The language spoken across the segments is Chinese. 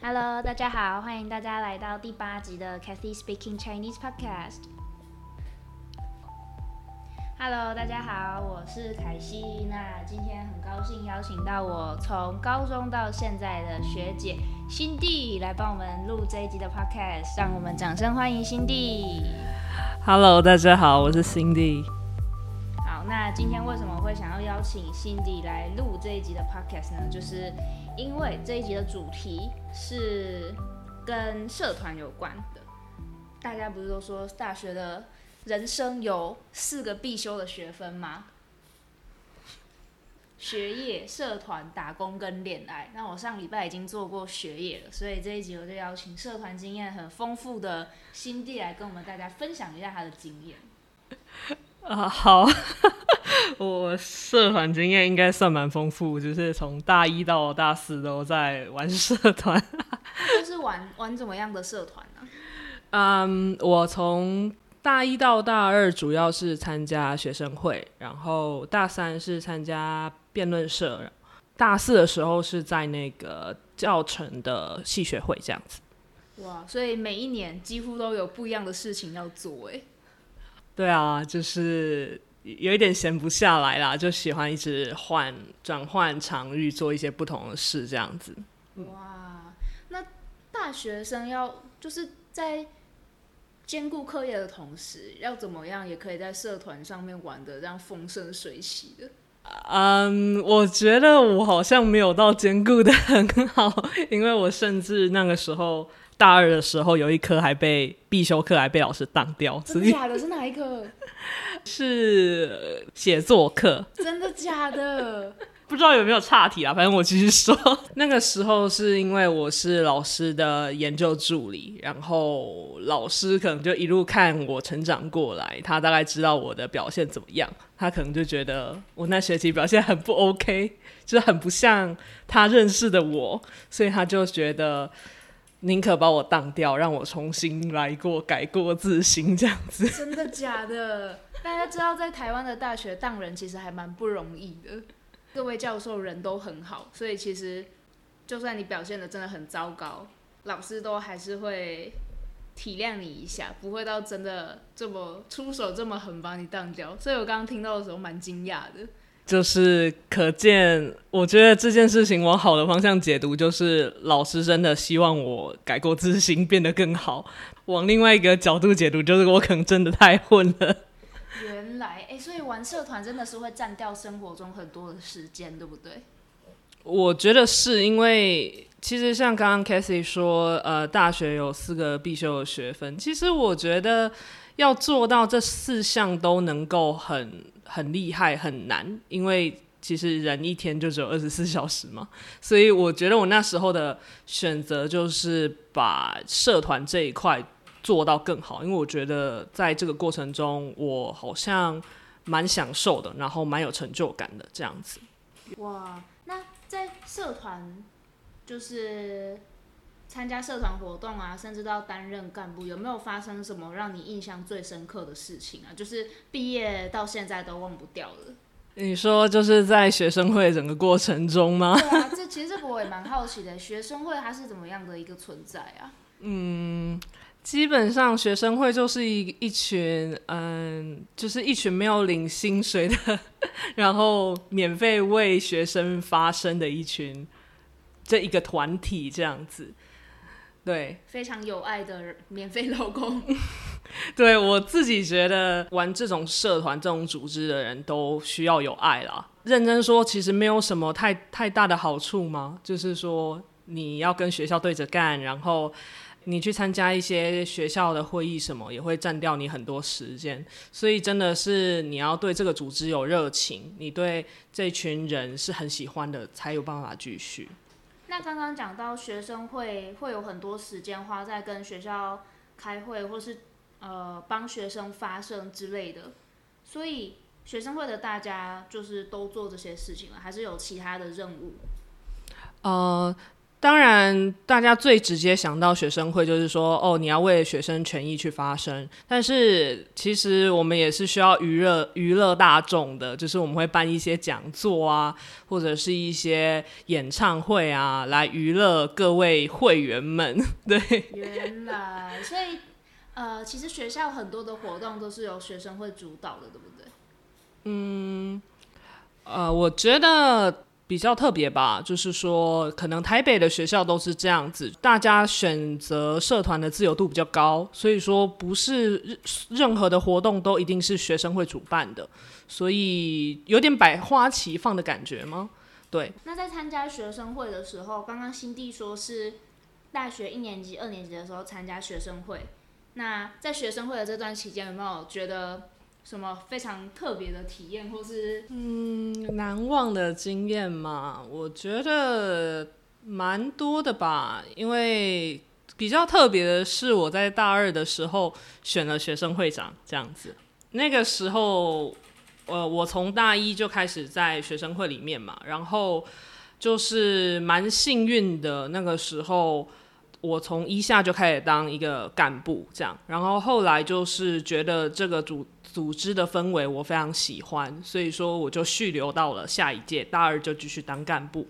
Hello，大家好，欢迎大家来到第八集的 Kathy Speaking Chinese Podcast。Hello，大家好，我是凯西。那今天很高兴邀请到我从高中到现在的学姐辛蒂来帮我们录这一集的 Podcast，让我们掌声欢迎辛蒂。Hello，大家好，我是辛蒂。那今天为什么会想要邀请辛迪来录这一集的 podcast 呢？就是因为这一集的主题是跟社团有关的。大家不是都说大学的人生有四个必修的学分吗？学业、社团、打工跟恋爱。那我上礼拜已经做过学业了，所以这一集我就邀请社团经验很丰富的辛蒂来跟我们大家分享一下他的经验。啊、好，我社团经验应该算蛮丰富，就是从大一到大四都在玩社团。就是玩玩怎么样的社团呢、嗯，我从大一到大二主要是参加学生会，然后大三是参加辩论社，大四的时候是在那个教程的系学会这样子。哇，所以每一年几乎都有不一样的事情要做，哎，对啊，就是有一点闲不下来啦，就喜欢一直换转换场域，做一些不同的事这样子。哇，那大学生要就是在兼顾课业的同时，要怎么样也可以在社团上面玩的这样风生水起的？嗯，我觉得我好像没有到兼顾的很好，因为我甚至那个时候大二的时候有一科还被必修课还被老师当掉，真的假的？是哪一科？是呃写作课。真的假的？不知道有没有岔题啊？反正我继续说，那个时候是因为我是老师的研究助理，然后老师可能就一路看我成长过来，他大概知道我的表现怎么样，他可能就觉得我那学期表现很不 OK，就是很不像他认识的我，所以他就觉得宁可把我当掉，让我重新来过，改过自新这样子。真的假的？大家知道，在台湾的大学当人其实还蛮不容易的。各位教授人都很好，所以其实就算你表现的真的很糟糕，老师都还是会体谅你一下，不会到真的这么出手这么狠把你当掉。所以我刚刚听到的时候蛮惊讶的。就是可见，我觉得这件事情往好的方向解读，就是老师真的希望我改过自新，变得更好。往另外一个角度解读，就是我可能真的太混了。原来，哎、所以玩社团真的是会占掉生活中很多的时间，对不对？我觉得是因为，其实像刚刚 c a t h y 说，呃，大学有四个必修的学分。其实我觉得要做到这四项都能够很很厉害很难，因为其实人一天就只有二十四 小时嘛。所以我觉得我那时候的选择就是把社团这一块做到更好，因为我觉得在这个过程中，我好像蛮享受的，然后蛮有成就感的这样子。哇，那在社团就是参加社团活动啊，甚至到担任干部，有没有发生什么让你印象最深刻的事情啊？就是毕业到现在都忘不掉了。你说就是在学生会整个过程中吗？对啊，这其实这个我也蛮好奇的，学生会它是怎么样的一个存在啊？嗯基本上学生会就是一一群，嗯，就是一群没有领薪水的，然后免费为学生发声的一群，这一个团体这样子。对，非常有爱的免费老公。对我自己觉得玩这种社团、这种组织的人都需要有爱啦。认真说，其实没有什么太太大的好处吗？就是说你要跟学校对着干，然后你去参加一些学校的会议什么，也会占掉你很多时间。所以真的是你要对这个组织有热情，你对这群人是很喜欢的，才有办法继续。那刚刚讲到学生会会有很多时间花在跟学校开会，或是呃帮学生发声之类的，所以学生会的大家就是都做这些事情了，还是有其他的任务？呃，当然，大家最直接想到学生会，就是说，哦，你要为学生权益去发声。但是，其实我们也是需要娱乐娱乐大众的，就是我们会办一些讲座啊，或者是一些演唱会啊，来娱乐各位会员们。对，原来，所以，呃，其实学校很多的活动都是由学生会主导的，对不对？嗯，呃，我觉得。比较特别吧，就是说，可能台北的学校都是这样子，大家选择社团的自由度比较高，所以说不是任何的活动都一定是学生会主办的，所以有点百花齐放的感觉吗？对。那在参加学生会的时候，刚刚新弟说是大学一年级、二年级的时候参加学生会，那在学生会的这段期间，有没有觉得？什么非常特别的体验，或是嗯难忘的经验嘛？我觉得蛮多的吧。因为比较特别的是，我在大二的时候选了学生会长，这样子。那个时候，呃，我从大一就开始在学生会里面嘛，然后就是蛮幸运的。那个时候，我从一下就开始当一个干部，这样。然后后来就是觉得这个组。组织的氛围我非常喜欢，所以说我就续留到了下一届大二就继续当干部。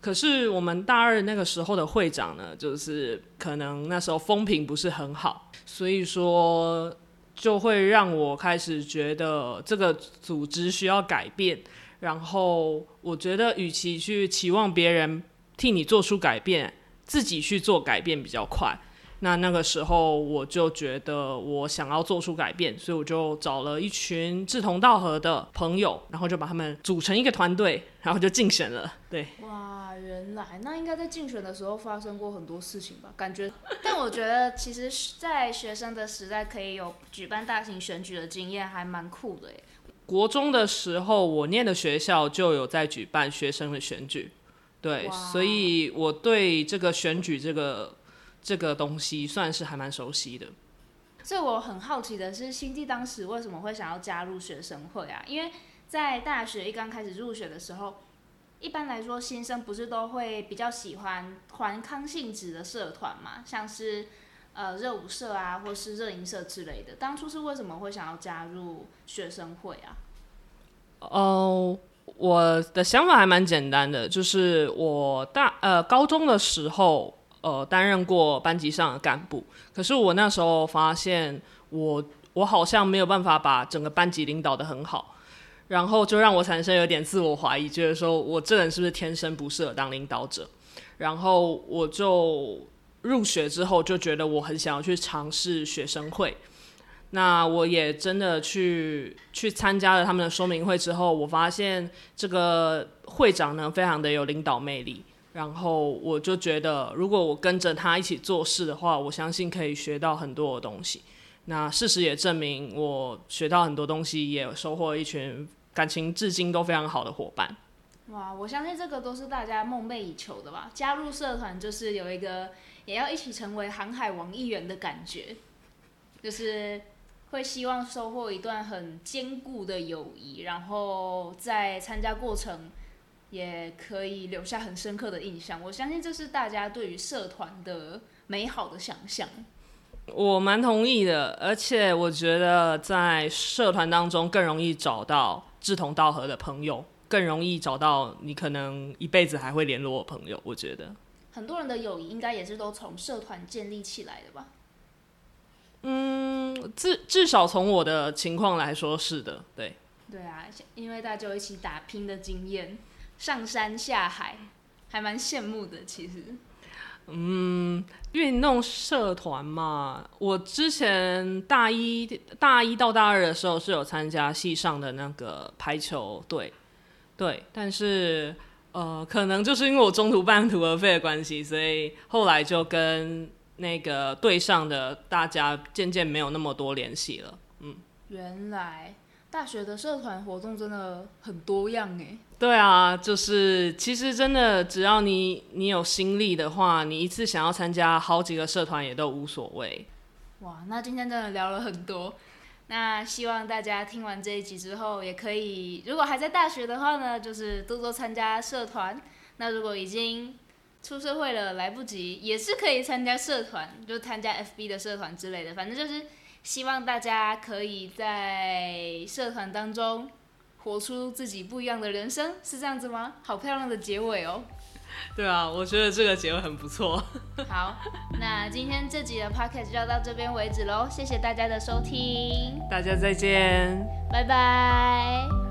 可是我们大二那个时候的会长呢，就是可能那时候风评不是很好，所以说就会让我开始觉得这个组织需要改变。然后我觉得，与其去期望别人替你做出改变，自己去做改变比较快。那那个时候我就觉得我想要做出改变，所以我就找了一群志同道合的朋友，然后就把他们组成一个团队，然后就竞选了。对，哇，原来那应该在竞选的时候发生过很多事情吧？感觉，但我觉得其实，在学生的时代可以有举办大型选举的经验，还蛮酷的耶。国中的时候，我念的学校就有在举办学生的选举，对，所以我对这个选举这个。这个东西算是还蛮熟悉的，所以我很好奇的是，新地当时为什么会想要加入学生会啊？因为在大学一刚开始入学的时候，一般来说新生不是都会比较喜欢团康性质的社团嘛，像是呃热舞社啊，或是热音社之类的。当初是为什么会想要加入学生会啊？哦，我的想法还蛮简单的，就是我大呃高中的时候。呃，担任过班级上的干部，可是我那时候发现，我我好像没有办法把整个班级领导的很好，然后就让我产生有点自我怀疑，觉得说我这人是不是天生不适合当领导者？然后我就入学之后就觉得我很想要去尝试学生会，那我也真的去去参加了他们的说明会之后，我发现这个会长呢非常的有领导魅力。然后我就觉得，如果我跟着他一起做事的话，我相信可以学到很多的东西。那事实也证明，我学到很多东西，也收获一群感情至今都非常好的伙伴。哇，我相信这个都是大家梦寐以求的吧？加入社团就是有一个也要一起成为航海王一员的感觉，就是会希望收获一段很坚固的友谊，然后在参加过程。也可以留下很深刻的印象。我相信这是大家对于社团的美好的想象。我蛮同意的，而且我觉得在社团当中更容易找到志同道合的朋友，更容易找到你可能一辈子还会联络的朋友。我觉得很多人的友谊应该也是都从社团建立起来的吧？嗯，至至少从我的情况来说是的，对。对啊，因为大家一起打拼的经验。上山下海，还蛮羡慕的。其实，嗯，运动社团嘛，我之前大一大一到大二的时候是有参加系上的那个排球队，对，但是呃，可能就是因为我中途半途而废的关系，所以后来就跟那个队上的大家渐渐没有那么多联系了。嗯，原来。大学的社团活动真的很多样哎。对啊，就是其实真的，只要你你有心力的话，你一次想要参加好几个社团也都无所谓。哇，那今天真的聊了很多。那希望大家听完这一集之后，也可以如果还在大学的话呢，就是多多参加社团。那如果已经出社会了来不及，也是可以参加社团，就参加 FB 的社团之类的。反正就是希望大家可以在社团当中活出自己不一样的人生，是这样子吗？好漂亮的结尾哦！对啊，我觉得这个结尾很不错。好，那今天这集的 podcast 就要到这边为止喽，谢谢大家的收听，大家再见，拜拜。